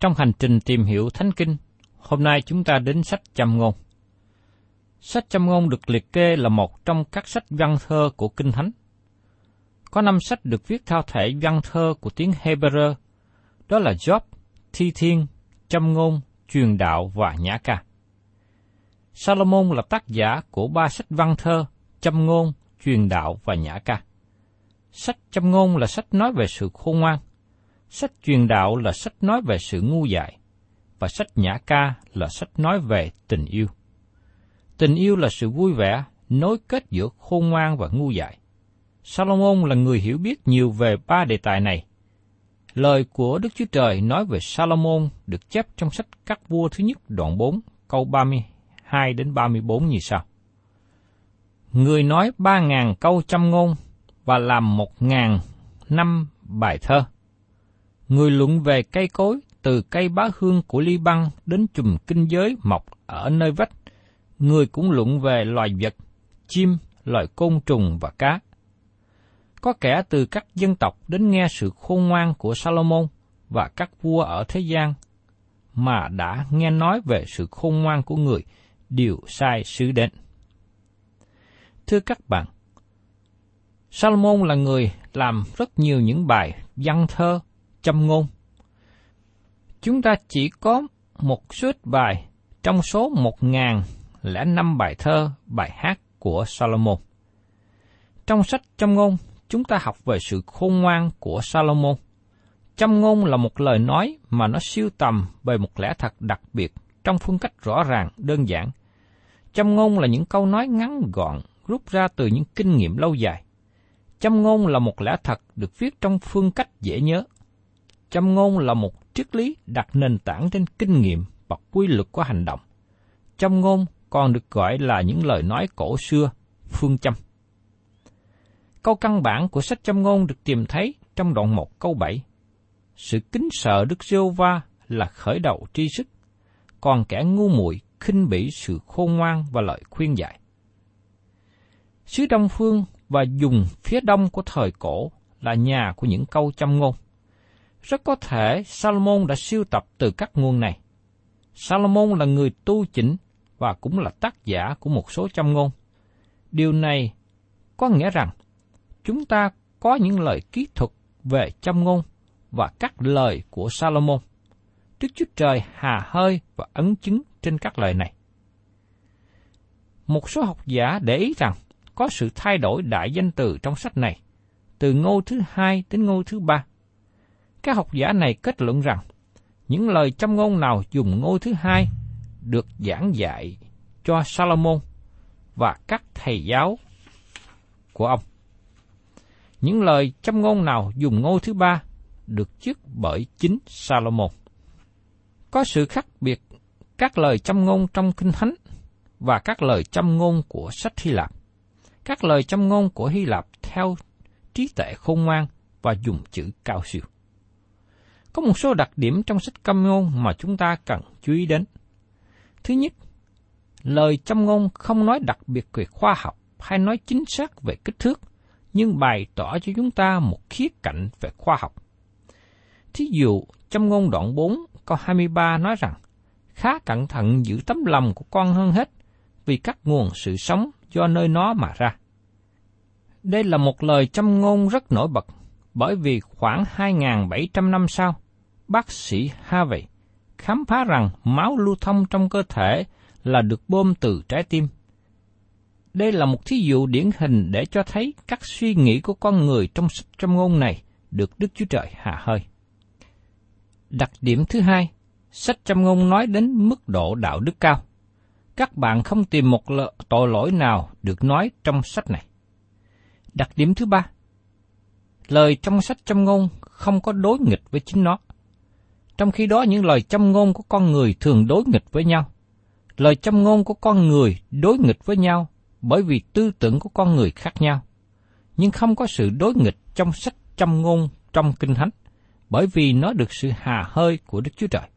trong hành trình tìm hiểu Thánh Kinh, hôm nay chúng ta đến sách Châm Ngôn. Sách Châm Ngôn được liệt kê là một trong các sách văn thơ của Kinh Thánh. Có năm sách được viết theo thể văn thơ của tiếng Hebrew, đó là Job, Thi Thiên, Châm Ngôn, Truyền Đạo và Nhã Ca. Salomon là tác giả của ba sách văn thơ, Châm Ngôn, Truyền Đạo và Nhã Ca. Sách châm ngôn là sách nói về sự khôn ngoan. Sách truyền đạo là sách nói về sự ngu dại. Và sách nhã ca là sách nói về tình yêu. Tình yêu là sự vui vẻ, nối kết giữa khôn ngoan và ngu dại. Salomon là người hiểu biết nhiều về ba đề tài này. Lời của Đức Chúa Trời nói về Salomon được chép trong sách Các vua thứ nhất đoạn 4 câu 32 đến 34 như sau. Người nói ba ngàn câu trăm ngôn và làm một ngàn năm bài thơ. Người luận về cây cối từ cây bá hương của Ly Băng đến chùm kinh giới mọc ở nơi vách. Người cũng luận về loài vật, chim, loài côn trùng và cá. Có kẻ từ các dân tộc đến nghe sự khôn ngoan của Salomon và các vua ở thế gian mà đã nghe nói về sự khôn ngoan của người đều sai sứ đến. Thưa các bạn, Salomon là người làm rất nhiều những bài văn thơ, châm ngôn. Chúng ta chỉ có một số ít bài trong số một ngàn lẻ năm bài thơ, bài hát của Salomon. Trong sách châm ngôn, chúng ta học về sự khôn ngoan của Salomon. Châm ngôn là một lời nói mà nó siêu tầm về một lẽ thật đặc biệt trong phương cách rõ ràng, đơn giản. Châm ngôn là những câu nói ngắn gọn rút ra từ những kinh nghiệm lâu dài. Châm ngôn là một lẽ thật được viết trong phương cách dễ nhớ. Châm ngôn là một triết lý đặt nền tảng trên kinh nghiệm và quy luật của hành động. Châm ngôn còn được gọi là những lời nói cổ xưa, phương châm. Câu căn bản của sách châm ngôn được tìm thấy trong đoạn 1 câu 7. Sự kính sợ Đức giêsu va là khởi đầu tri sức, còn kẻ ngu muội khinh bỉ sự khôn ngoan và lời khuyên dạy. Sứ Đông Phương và dùng phía đông của thời cổ là nhà của những câu châm ngôn. Rất có thể Salomon đã siêu tập từ các nguồn này. Salomon là người tu chỉnh và cũng là tác giả của một số châm ngôn. Điều này có nghĩa rằng chúng ta có những lời kỹ thuật về châm ngôn và các lời của Salomon – Đức Chúa Trời hà hơi và ấn chứng trên các lời này. Một số học giả để ý rằng có sự thay đổi đại danh từ trong sách này, từ ngô thứ hai đến ngô thứ ba. Các học giả này kết luận rằng, những lời châm ngôn nào dùng ngôi thứ hai được giảng dạy cho Salomon và các thầy giáo của ông. Những lời châm ngôn nào dùng ngôi thứ ba được viết bởi chính Salomon. Có sự khác biệt các lời châm ngôn trong Kinh Thánh và các lời châm ngôn của sách Hy Lạp. Các lời châm ngôn của Hy Lạp theo trí tuệ khôn ngoan và dùng chữ cao siêu. Có một số đặc điểm trong sách câm ngôn mà chúng ta cần chú ý đến. Thứ nhất, lời châm ngôn không nói đặc biệt về khoa học hay nói chính xác về kích thước, nhưng bày tỏ cho chúng ta một khía cạnh về khoa học. Thí dụ, châm ngôn đoạn 4, câu 23 nói rằng, khá cẩn thận giữ tấm lòng của con hơn hết, vì các nguồn sự sống do nơi nó mà ra. Đây là một lời châm ngôn rất nổi bật, bởi vì khoảng 2.700 năm sau, bác sĩ Harvey khám phá rằng máu lưu thông trong cơ thể là được bơm từ trái tim. Đây là một thí dụ điển hình để cho thấy các suy nghĩ của con người trong sách trong ngôn này được Đức Chúa Trời hạ hơi. Đặc điểm thứ hai, sách trong ngôn nói đến mức độ đạo đức cao. Các bạn không tìm một tội lỗi nào được nói trong sách này. Đặc điểm thứ ba, lời trong sách trong ngôn không có đối nghịch với chính nó. Trong khi đó những lời châm ngôn của con người thường đối nghịch với nhau. Lời châm ngôn của con người đối nghịch với nhau bởi vì tư tưởng của con người khác nhau. Nhưng không có sự đối nghịch trong sách châm ngôn trong Kinh Thánh bởi vì nó được sự hà hơi của Đức Chúa Trời.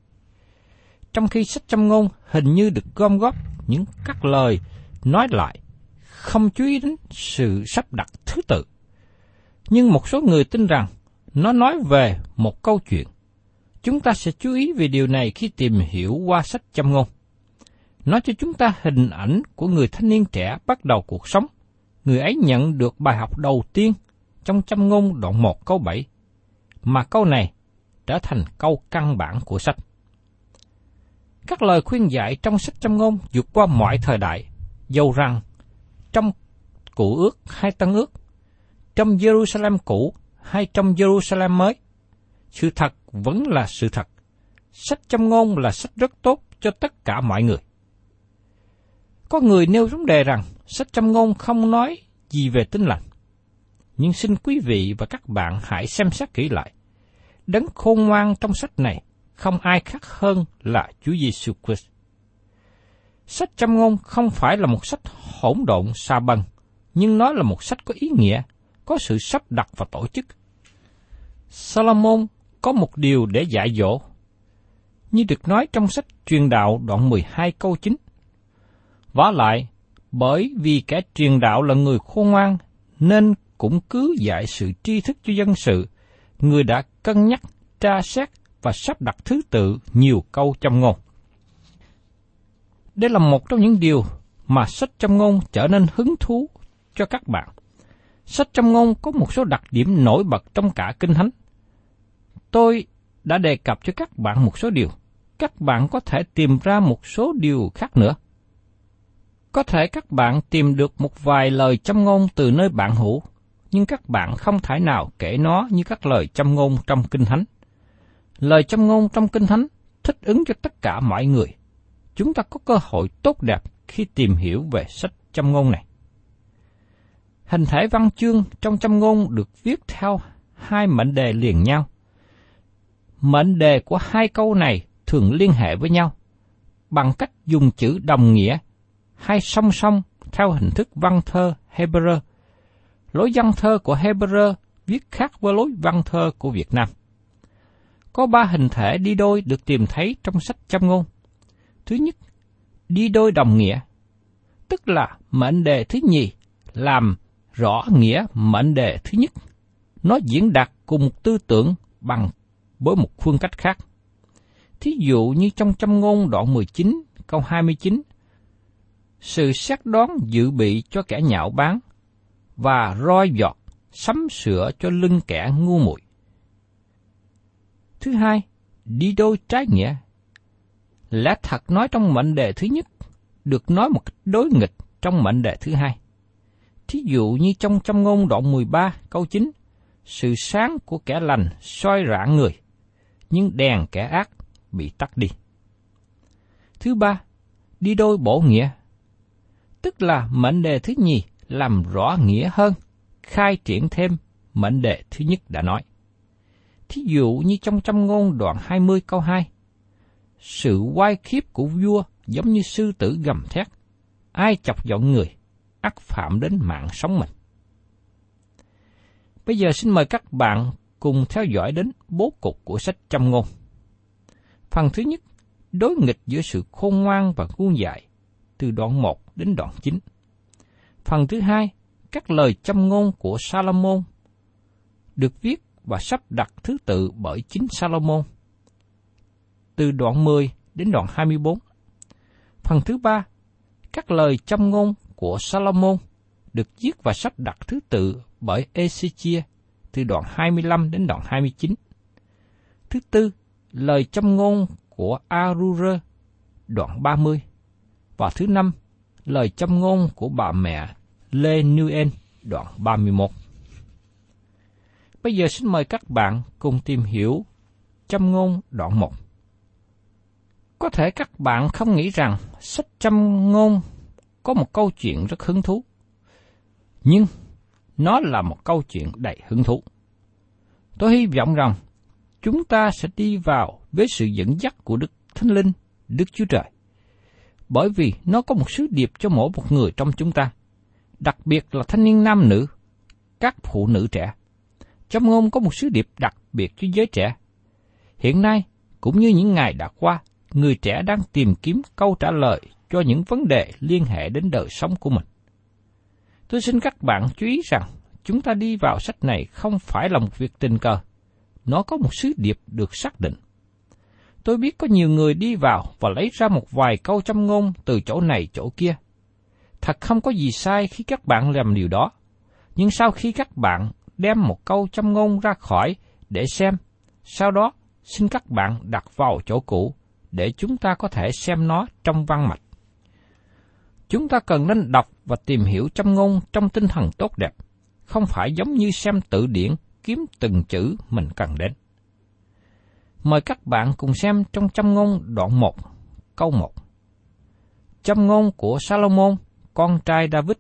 Trong khi sách châm ngôn hình như được gom góp những các lời nói lại, không chú ý đến sự sắp đặt thứ tự. Nhưng một số người tin rằng nó nói về một câu chuyện. Chúng ta sẽ chú ý về điều này khi tìm hiểu qua sách châm ngôn. Nó cho chúng ta hình ảnh của người thanh niên trẻ bắt đầu cuộc sống. Người ấy nhận được bài học đầu tiên trong châm ngôn đoạn 1 câu 7 mà câu này trở thành câu căn bản của sách. Các lời khuyên dạy trong sách châm ngôn vượt qua mọi thời đại, dầu rằng trong cựu ước hay tân ước, trong Jerusalem cũ hay trong Jerusalem mới, sự thật vẫn là sự thật. Sách châm ngôn là sách rất tốt cho tất cả mọi người. Có người nêu vấn đề rằng sách châm ngôn không nói gì về tinh lành nhưng xin quý vị và các bạn hãy xem xét kỹ lại. Đấng khôn ngoan trong sách này không ai khác hơn là Chúa Giêsu Christ. Sách châm ngôn không phải là một sách hỗn độn xa bần, nhưng nó là một sách có ý nghĩa, có sự sắp đặt và tổ chức. salomon có một điều để dạy dỗ, như được nói trong sách truyền đạo đoạn 12 câu 9. Vả lại, bởi vì kẻ truyền đạo là người khôn ngoan, nên cũng cứ dạy sự tri thức cho dân sự, người đã cân nhắc, tra xét và sắp đặt thứ tự nhiều câu trong ngôn. Đây là một trong những điều mà sách trong ngôn trở nên hứng thú cho các bạn. Sách trong ngôn có một số đặc điểm nổi bật trong cả Kinh Thánh. Tôi đã đề cập cho các bạn một số điều. Các bạn có thể tìm ra một số điều khác nữa. Có thể các bạn tìm được một vài lời châm ngôn từ nơi bạn hữu, nhưng các bạn không thể nào kể nó như các lời châm ngôn trong Kinh Thánh. Lời châm ngôn trong Kinh Thánh thích ứng cho tất cả mọi người. Chúng ta có cơ hội tốt đẹp khi tìm hiểu về sách châm ngôn này. Hình thể văn chương trong châm ngôn được viết theo hai mệnh đề liền nhau. Mệnh đề của hai câu này thường liên hệ với nhau bằng cách dùng chữ đồng nghĩa hay song song theo hình thức văn thơ Hebrew lối văn thơ của Hebrew viết khác với lối văn thơ của Việt Nam. Có ba hình thể đi đôi được tìm thấy trong sách châm ngôn. Thứ nhất, đi đôi đồng nghĩa, tức là mệnh đề thứ nhì làm rõ nghĩa mệnh đề thứ nhất. Nó diễn đạt cùng một tư tưởng bằng với một phương cách khác. Thí dụ như trong châm ngôn đoạn 19 câu 29, sự xét đoán dự bị cho kẻ nhạo báng và roi giọt sắm sửa cho lưng kẻ ngu muội. Thứ hai, đi đôi trái nghĩa. Lẽ thật nói trong mệnh đề thứ nhất, được nói một cách đối nghịch trong mệnh đề thứ hai. Thí dụ như trong trong ngôn đoạn 13 câu 9, sự sáng của kẻ lành soi rạng người, nhưng đèn kẻ ác bị tắt đi. Thứ ba, đi đôi bổ nghĩa, tức là mệnh đề thứ nhì làm rõ nghĩa hơn, khai triển thêm mệnh đề thứ nhất đã nói. Thí dụ như trong trăm ngôn đoạn 20 câu 2, sự oai khiếp của vua giống như sư tử gầm thét, ai chọc giọng người, ắt phạm đến mạng sống mình. Bây giờ xin mời các bạn cùng theo dõi đến bố cục của sách châm ngôn. Phần thứ nhất, đối nghịch giữa sự khôn ngoan và ngu dại, từ đoạn 1 đến đoạn 9. Phần thứ hai, các lời châm ngôn của Salomon được viết và sắp đặt thứ tự bởi chính Salomon. Từ đoạn 10 đến đoạn 24. Phần thứ ba, các lời châm ngôn của Salomon được viết và sắp đặt thứ tự bởi Ezechia từ đoạn 25 đến đoạn 29. Thứ tư, lời châm ngôn của Arure đoạn 30. Và thứ năm, lời châm ngôn của bà mẹ Lê Nguyen đoạn 31. Bây giờ xin mời các bạn cùng tìm hiểu châm ngôn đoạn 1. Có thể các bạn không nghĩ rằng sách châm ngôn có một câu chuyện rất hứng thú. Nhưng nó là một câu chuyện đầy hứng thú. Tôi hy vọng rằng chúng ta sẽ đi vào với sự dẫn dắt của Đức Thánh Linh, Đức Chúa Trời. Bởi vì nó có một sứ điệp cho mỗi một người trong chúng ta, đặc biệt là thanh niên nam nữ, các phụ nữ trẻ. Trong ngôn có một sứ điệp đặc biệt cho giới trẻ. Hiện nay, cũng như những ngày đã qua, người trẻ đang tìm kiếm câu trả lời cho những vấn đề liên hệ đến đời sống của mình. Tôi xin các bạn chú ý rằng, chúng ta đi vào sách này không phải là một việc tình cờ. Nó có một sứ điệp được xác định. Tôi biết có nhiều người đi vào và lấy ra một vài câu châm ngôn từ chỗ này chỗ kia. Thật không có gì sai khi các bạn làm điều đó. Nhưng sau khi các bạn đem một câu châm ngôn ra khỏi để xem, sau đó xin các bạn đặt vào chỗ cũ để chúng ta có thể xem nó trong văn mạch. Chúng ta cần nên đọc và tìm hiểu châm ngôn trong tinh thần tốt đẹp, không phải giống như xem tự điển kiếm từng chữ mình cần đến. Mời các bạn cùng xem trong châm ngôn đoạn 1, câu 1. Châm ngôn của Salomon, con trai David,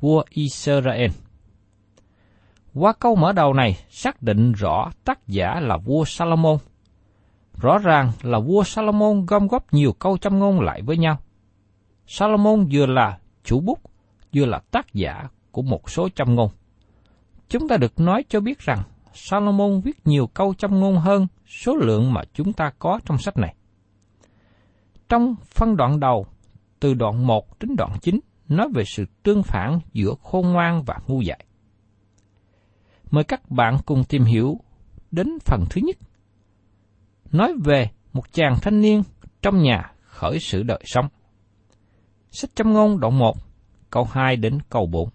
vua Israel. Qua câu mở đầu này xác định rõ tác giả là vua Salomon. Rõ ràng là vua Salomon gom góp nhiều câu châm ngôn lại với nhau. Salomon vừa là chủ bút, vừa là tác giả của một số châm ngôn. Chúng ta được nói cho biết rằng Salomon viết nhiều câu châm ngôn hơn số lượng mà chúng ta có trong sách này. Trong phân đoạn đầu, từ đoạn 1 đến đoạn 9, nói về sự tương phản giữa khôn ngoan và ngu dại. Mời các bạn cùng tìm hiểu đến phần thứ nhất. Nói về một chàng thanh niên trong nhà khởi sự đời sống. Sách châm ngôn đoạn 1, câu 2 đến câu 4.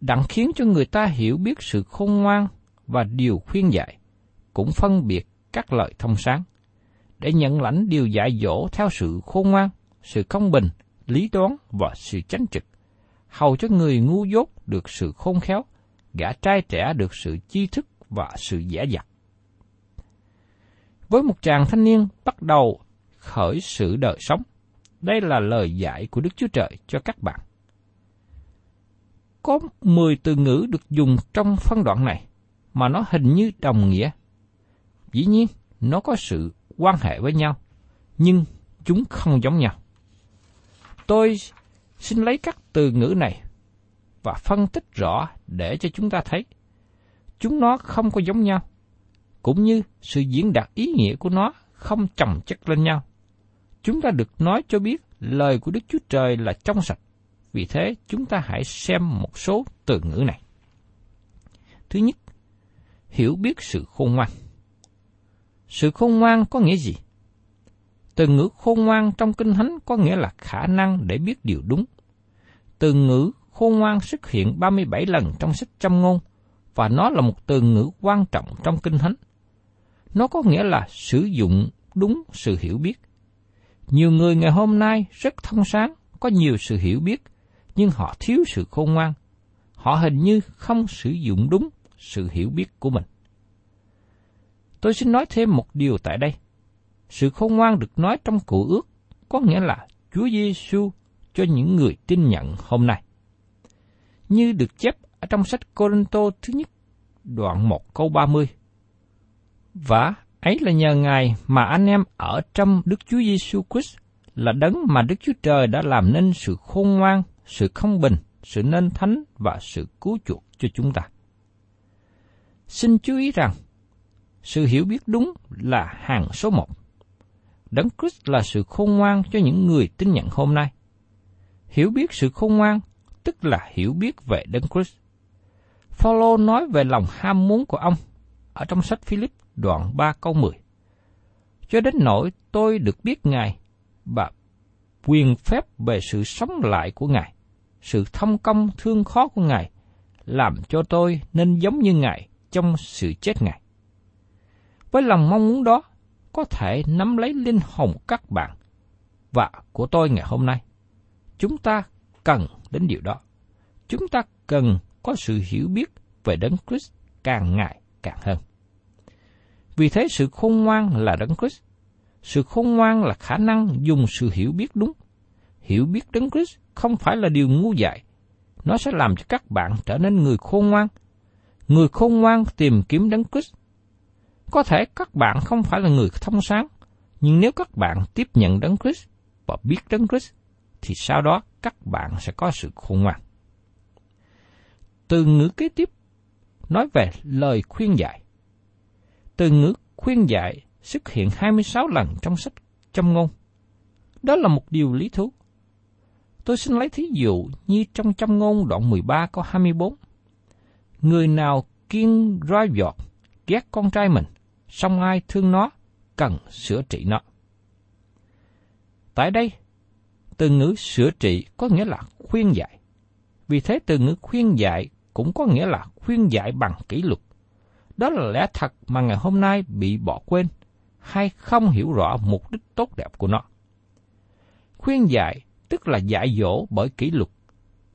Đặng khiến cho người ta hiểu biết sự khôn ngoan và điều khuyên dạy, cũng phân biệt các lời thông sáng, để nhận lãnh điều dạy dỗ theo sự khôn ngoan, sự công bình, lý đoán và sự chánh trực, hầu cho người ngu dốt được sự khôn khéo, gã trai trẻ được sự chi thức và sự dễ dặt. Với một chàng thanh niên bắt đầu khởi sự đời sống, đây là lời dạy của Đức Chúa Trời cho các bạn. Có 10 từ ngữ được dùng trong phân đoạn này, mà nó hình như đồng nghĩa. Dĩ nhiên, nó có sự quan hệ với nhau, nhưng chúng không giống nhau. Tôi xin lấy các từ ngữ này và phân tích rõ để cho chúng ta thấy chúng nó không có giống nhau, cũng như sự diễn đạt ý nghĩa của nó không chồng chất lên nhau chúng ta được nói cho biết lời của Đức Chúa Trời là trong sạch. Vì thế, chúng ta hãy xem một số từ ngữ này. Thứ nhất, hiểu biết sự khôn ngoan. Sự khôn ngoan có nghĩa gì? Từ ngữ khôn ngoan trong Kinh Thánh có nghĩa là khả năng để biết điều đúng. Từ ngữ khôn ngoan xuất hiện 37 lần trong sách châm ngôn, và nó là một từ ngữ quan trọng trong Kinh Thánh. Nó có nghĩa là sử dụng đúng sự hiểu biết. Nhiều người ngày hôm nay rất thông sáng, có nhiều sự hiểu biết, nhưng họ thiếu sự khôn ngoan. Họ hình như không sử dụng đúng sự hiểu biết của mình. Tôi xin nói thêm một điều tại đây. Sự khôn ngoan được nói trong cụ ước có nghĩa là Chúa Giêsu cho những người tin nhận hôm nay. Như được chép ở trong sách Corinto thứ nhất, đoạn 1 câu 30. Và ấy là nhờ Ngài mà anh em ở trong Đức Chúa Giêsu Christ là đấng mà Đức Chúa Trời đã làm nên sự khôn ngoan, sự không bình, sự nên thánh và sự cứu chuộc cho chúng ta. Xin chú ý rằng, sự hiểu biết đúng là hàng số một. Đấng Christ là sự khôn ngoan cho những người tin nhận hôm nay. Hiểu biết sự khôn ngoan tức là hiểu biết về Đấng Christ. Phaolô nói về lòng ham muốn của ông ở trong sách Philip đoạn 3 câu 10. Cho đến nỗi tôi được biết Ngài và quyền phép về sự sống lại của Ngài, sự thông công thương khó của Ngài, làm cho tôi nên giống như Ngài trong sự chết Ngài. Với lòng mong muốn đó, có thể nắm lấy linh hồn các bạn và của tôi ngày hôm nay. Chúng ta cần đến điều đó. Chúng ta cần có sự hiểu biết về Đấng Christ càng ngày càng hơn. Vì thế sự khôn ngoan là Đấng Christ. Sự khôn ngoan là khả năng dùng sự hiểu biết đúng. Hiểu biết Đấng Christ không phải là điều ngu dại. Nó sẽ làm cho các bạn trở nên người khôn ngoan. Người khôn ngoan tìm kiếm Đấng Christ. Có thể các bạn không phải là người thông sáng, nhưng nếu các bạn tiếp nhận Đấng Christ và biết Đấng Christ, thì sau đó các bạn sẽ có sự khôn ngoan. Từ ngữ kế tiếp nói về lời khuyên dạy. Từ ngữ khuyên dạy xuất hiện 26 lần trong sách trong ngôn. Đó là một điều lý thú. Tôi xin lấy thí dụ như trong trong ngôn đoạn 13 câu 24. Người nào kiên roi giọt, ghét con trai mình, song ai thương nó, cần sửa trị nó. Tại đây, từ ngữ sửa trị có nghĩa là khuyên dạy. Vì thế từ ngữ khuyên dạy cũng có nghĩa là khuyên dạy bằng kỷ luật. Đó là lẽ thật mà ngày hôm nay bị bỏ quên hay không hiểu rõ mục đích tốt đẹp của nó. Khuyên dạy, tức là dạy dỗ bởi kỷ luật.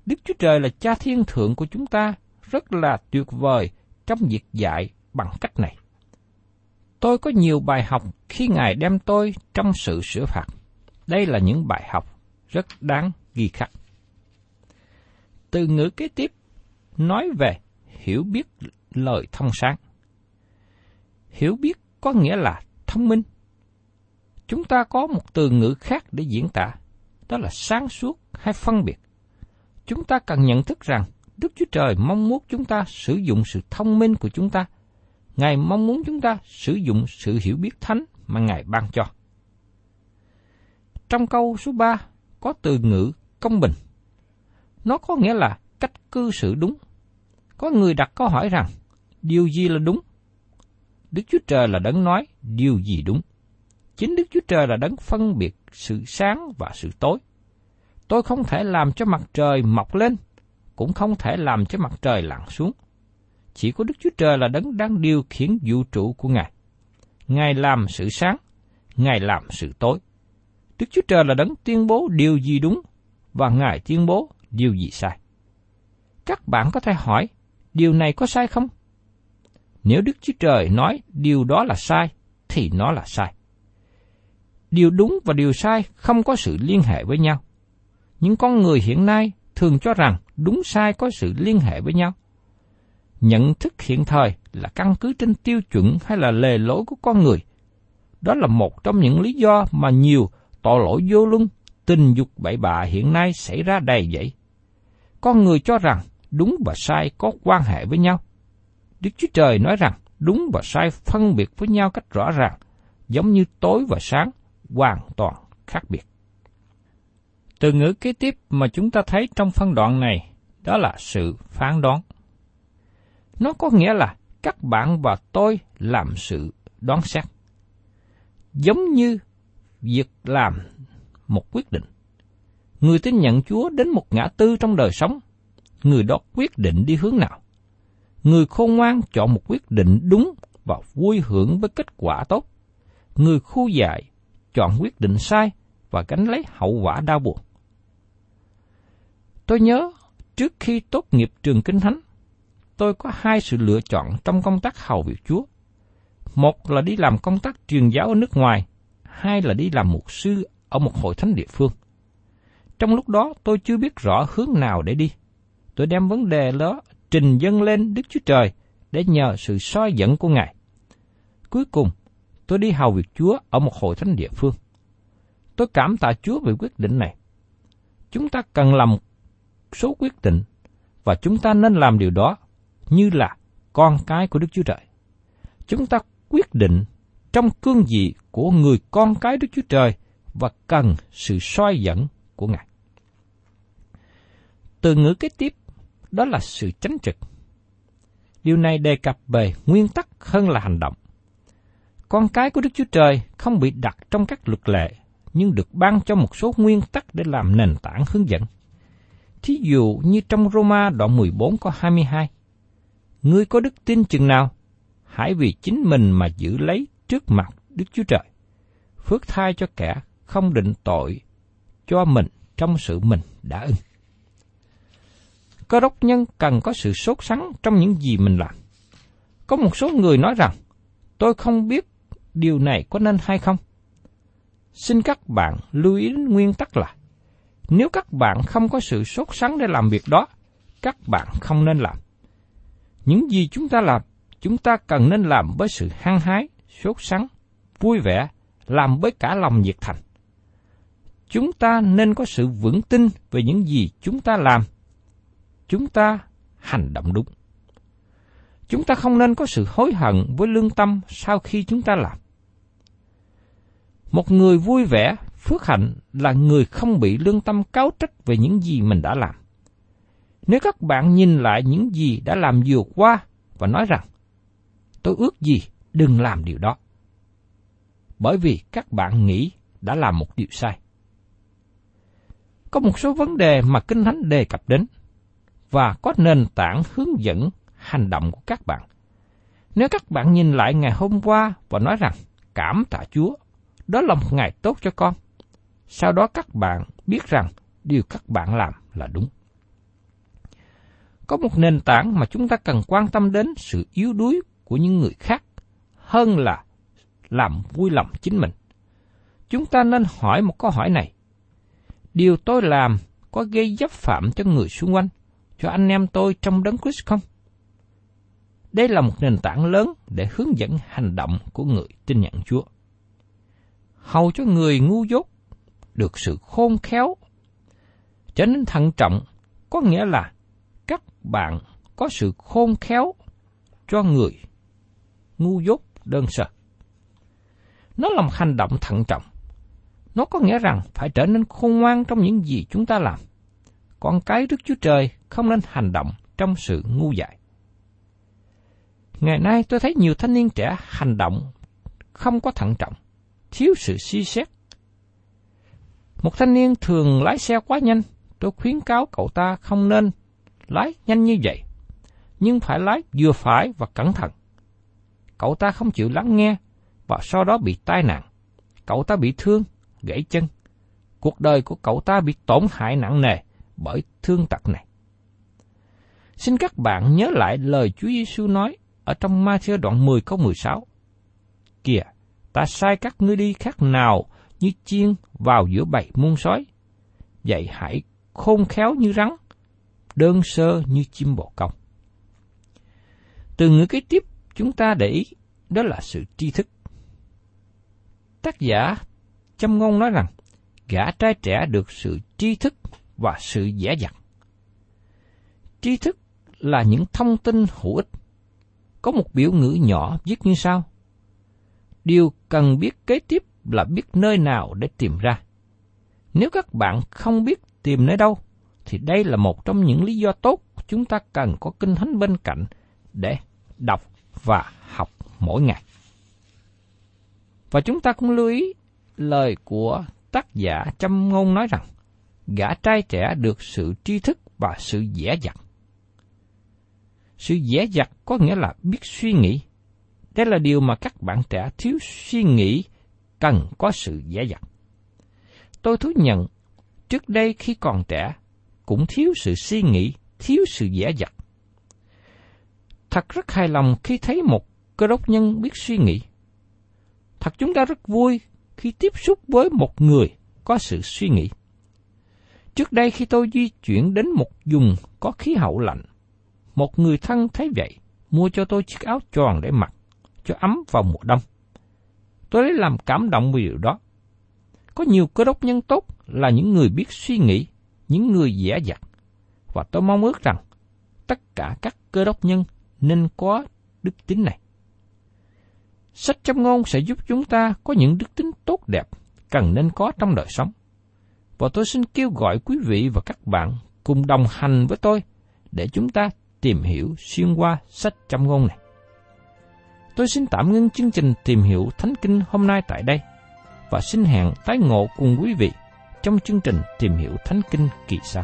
Đức Chúa Trời là cha thiên thượng của chúng ta, rất là tuyệt vời trong việc dạy bằng cách này. Tôi có nhiều bài học khi Ngài đem tôi trong sự sửa phạt. Đây là những bài học rất đáng ghi khắc. Từ ngữ kế tiếp, nói về hiểu biết lời thông sáng. Hiểu biết có nghĩa là thông minh. Chúng ta có một từ ngữ khác để diễn tả, đó là sáng suốt hay phân biệt. Chúng ta cần nhận thức rằng Đức Chúa Trời mong muốn chúng ta sử dụng sự thông minh của chúng ta. Ngài mong muốn chúng ta sử dụng sự hiểu biết thánh mà Ngài ban cho. Trong câu số 3 có từ ngữ công bình. Nó có nghĩa là cách cư xử đúng. Có người đặt câu hỏi rằng, điều gì là đúng? Đức Chúa Trời là đấng nói điều gì đúng. Chính Đức Chúa Trời là đấng phân biệt sự sáng và sự tối. Tôi không thể làm cho mặt trời mọc lên, cũng không thể làm cho mặt trời lặn xuống. Chỉ có Đức Chúa Trời là đấng đang điều khiển vũ trụ của Ngài. Ngài làm sự sáng, Ngài làm sự tối. Đức Chúa Trời là đấng tuyên bố điều gì đúng và Ngài tuyên bố điều gì sai. Các bạn có thể hỏi, điều này có sai không? Nếu Đức Chúa Trời nói điều đó là sai, thì nó là sai. Điều đúng và điều sai không có sự liên hệ với nhau. Những con người hiện nay thường cho rằng đúng sai có sự liên hệ với nhau. Nhận thức hiện thời là căn cứ trên tiêu chuẩn hay là lề lối của con người. Đó là một trong những lý do mà nhiều tội lỗi vô luân, tình dục bậy bạ hiện nay xảy ra đầy dẫy. Con người cho rằng đúng và sai có quan hệ với nhau. Đức Chúa Trời nói rằng đúng và sai phân biệt với nhau cách rõ ràng, giống như tối và sáng, hoàn toàn khác biệt. Từ ngữ kế tiếp mà chúng ta thấy trong phân đoạn này đó là sự phán đoán. Nó có nghĩa là các bạn và tôi làm sự đoán xét. Giống như việc làm một quyết định. Người tin nhận Chúa đến một ngã tư trong đời sống, người đó quyết định đi hướng nào. Người khôn ngoan chọn một quyết định đúng và vui hưởng với kết quả tốt. Người khu dại chọn quyết định sai và gánh lấy hậu quả đau buồn. Tôi nhớ trước khi tốt nghiệp trường kinh thánh, tôi có hai sự lựa chọn trong công tác hầu việc Chúa. Một là đi làm công tác truyền giáo ở nước ngoài, hai là đi làm mục sư ở một hội thánh địa phương. Trong lúc đó tôi chưa biết rõ hướng nào để đi. Tôi đem vấn đề đó trình dâng lên Đức Chúa Trời để nhờ sự soi dẫn của Ngài. Cuối cùng, tôi đi hầu việc Chúa ở một hội thánh địa phương. Tôi cảm tạ Chúa về quyết định này. Chúng ta cần làm số quyết định và chúng ta nên làm điều đó như là con cái của Đức Chúa Trời. Chúng ta quyết định trong cương vị của người con cái Đức Chúa Trời và cần sự soi dẫn của Ngài. Từ ngữ kế tiếp, đó là sự tránh trực. Điều này đề cập về nguyên tắc hơn là hành động. Con cái của Đức Chúa Trời không bị đặt trong các luật lệ, nhưng được ban cho một số nguyên tắc để làm nền tảng hướng dẫn. Thí dụ như trong Roma đoạn 14 có 22. Ngươi có đức tin chừng nào? Hãy vì chính mình mà giữ lấy trước mặt Đức Chúa Trời. Phước thai cho kẻ không định tội cho mình trong sự mình đã ưng. Cơ đốc nhân cần có sự sốt sắng trong những gì mình làm. Có một số người nói rằng, tôi không biết điều này có nên hay không. Xin các bạn lưu ý đến nguyên tắc là, nếu các bạn không có sự sốt sắng để làm việc đó, các bạn không nên làm. Những gì chúng ta làm, chúng ta cần nên làm với sự hăng hái, sốt sắng, vui vẻ, làm với cả lòng nhiệt thành. Chúng ta nên có sự vững tin về những gì chúng ta làm. Chúng ta hành động đúng. Chúng ta không nên có sự hối hận với lương tâm sau khi chúng ta làm. Một người vui vẻ, phước hạnh là người không bị lương tâm cáo trách về những gì mình đã làm. Nếu các bạn nhìn lại những gì đã làm vừa qua và nói rằng, tôi ước gì đừng làm điều đó. Bởi vì các bạn nghĩ đã làm một điều sai. Có một số vấn đề mà Kinh Thánh đề cập đến và có nền tảng hướng dẫn hành động của các bạn. Nếu các bạn nhìn lại ngày hôm qua và nói rằng cảm tạ Chúa, đó là một ngày tốt cho con. Sau đó các bạn biết rằng điều các bạn làm là đúng. Có một nền tảng mà chúng ta cần quan tâm đến sự yếu đuối của những người khác hơn là làm vui lòng chính mình. Chúng ta nên hỏi một câu hỏi này. Điều tôi làm có gây dấp phạm cho người xung quanh, cho anh em tôi trong đấng Christ không? Đây là một nền tảng lớn để hướng dẫn hành động của người tin nhận Chúa. Hầu cho người ngu dốt được sự khôn khéo, trở nên thận trọng, có nghĩa là các bạn có sự khôn khéo cho người ngu dốt đơn sơ. Nó là một hành động thận trọng. Nó có nghĩa rằng phải trở nên khôn ngoan trong những gì chúng ta làm. Con cái Đức Chúa Trời không nên hành động trong sự ngu dại. Ngày nay tôi thấy nhiều thanh niên trẻ hành động không có thận trọng, thiếu sự suy xét. Một thanh niên thường lái xe quá nhanh, tôi khuyến cáo cậu ta không nên lái nhanh như vậy, nhưng phải lái vừa phải và cẩn thận. Cậu ta không chịu lắng nghe và sau đó bị tai nạn. Cậu ta bị thương, gãy chân. Cuộc đời của cậu ta bị tổn hại nặng nề bởi thương tật này. Xin các bạn nhớ lại lời Chúa Giêsu nói ở trong Matthew đoạn 10 câu 16. Kìa, ta sai các ngươi đi khác nào như chiên vào giữa bầy muôn sói. Vậy hãy khôn khéo như rắn, đơn sơ như chim bồ câu. Từ ngữ kế tiếp chúng ta để ý đó là sự tri thức. Tác giả châm ngôn nói rằng, gã trai trẻ được sự tri thức và sự dễ dặt. Tri thức là những thông tin hữu ích. Có một biểu ngữ nhỏ viết như sau. Điều cần biết kế tiếp là biết nơi nào để tìm ra. Nếu các bạn không biết tìm nơi đâu, thì đây là một trong những lý do tốt chúng ta cần có kinh thánh bên cạnh để đọc và học mỗi ngày. Và chúng ta cũng lưu ý lời của tác giả châm ngôn nói rằng, gã trai trẻ được sự tri thức và sự dễ dặt. Sự dễ dặt có nghĩa là biết suy nghĩ, Đây là điều mà các bạn trẻ thiếu suy nghĩ cần có sự dễ dặt. Tôi thú nhận, trước đây khi còn trẻ, cũng thiếu sự suy nghĩ, thiếu sự dễ dặt. Thật rất hài lòng khi thấy một cơ đốc nhân biết suy nghĩ. Thật chúng ta rất vui khi tiếp xúc với một người có sự suy nghĩ. Trước đây khi tôi di chuyển đến một vùng có khí hậu lạnh, một người thân thấy vậy, mua cho tôi chiếc áo tròn để mặc, cho ấm vào mùa đông. Tôi lấy làm cảm động vì điều đó. Có nhiều cơ đốc nhân tốt là những người biết suy nghĩ, những người dễ dặt. Và tôi mong ước rằng tất cả các cơ đốc nhân nên có đức tính này. Sách châm ngôn sẽ giúp chúng ta có những đức tính tốt đẹp cần nên có trong đời sống. Và tôi xin kêu gọi quý vị và các bạn cùng đồng hành với tôi để chúng ta tìm hiểu xuyên qua sách trăm ngôn này. Tôi xin tạm ngưng chương trình tìm hiểu Thánh Kinh hôm nay tại đây và xin hẹn tái ngộ cùng quý vị trong chương trình tìm hiểu Thánh Kinh kỳ sau.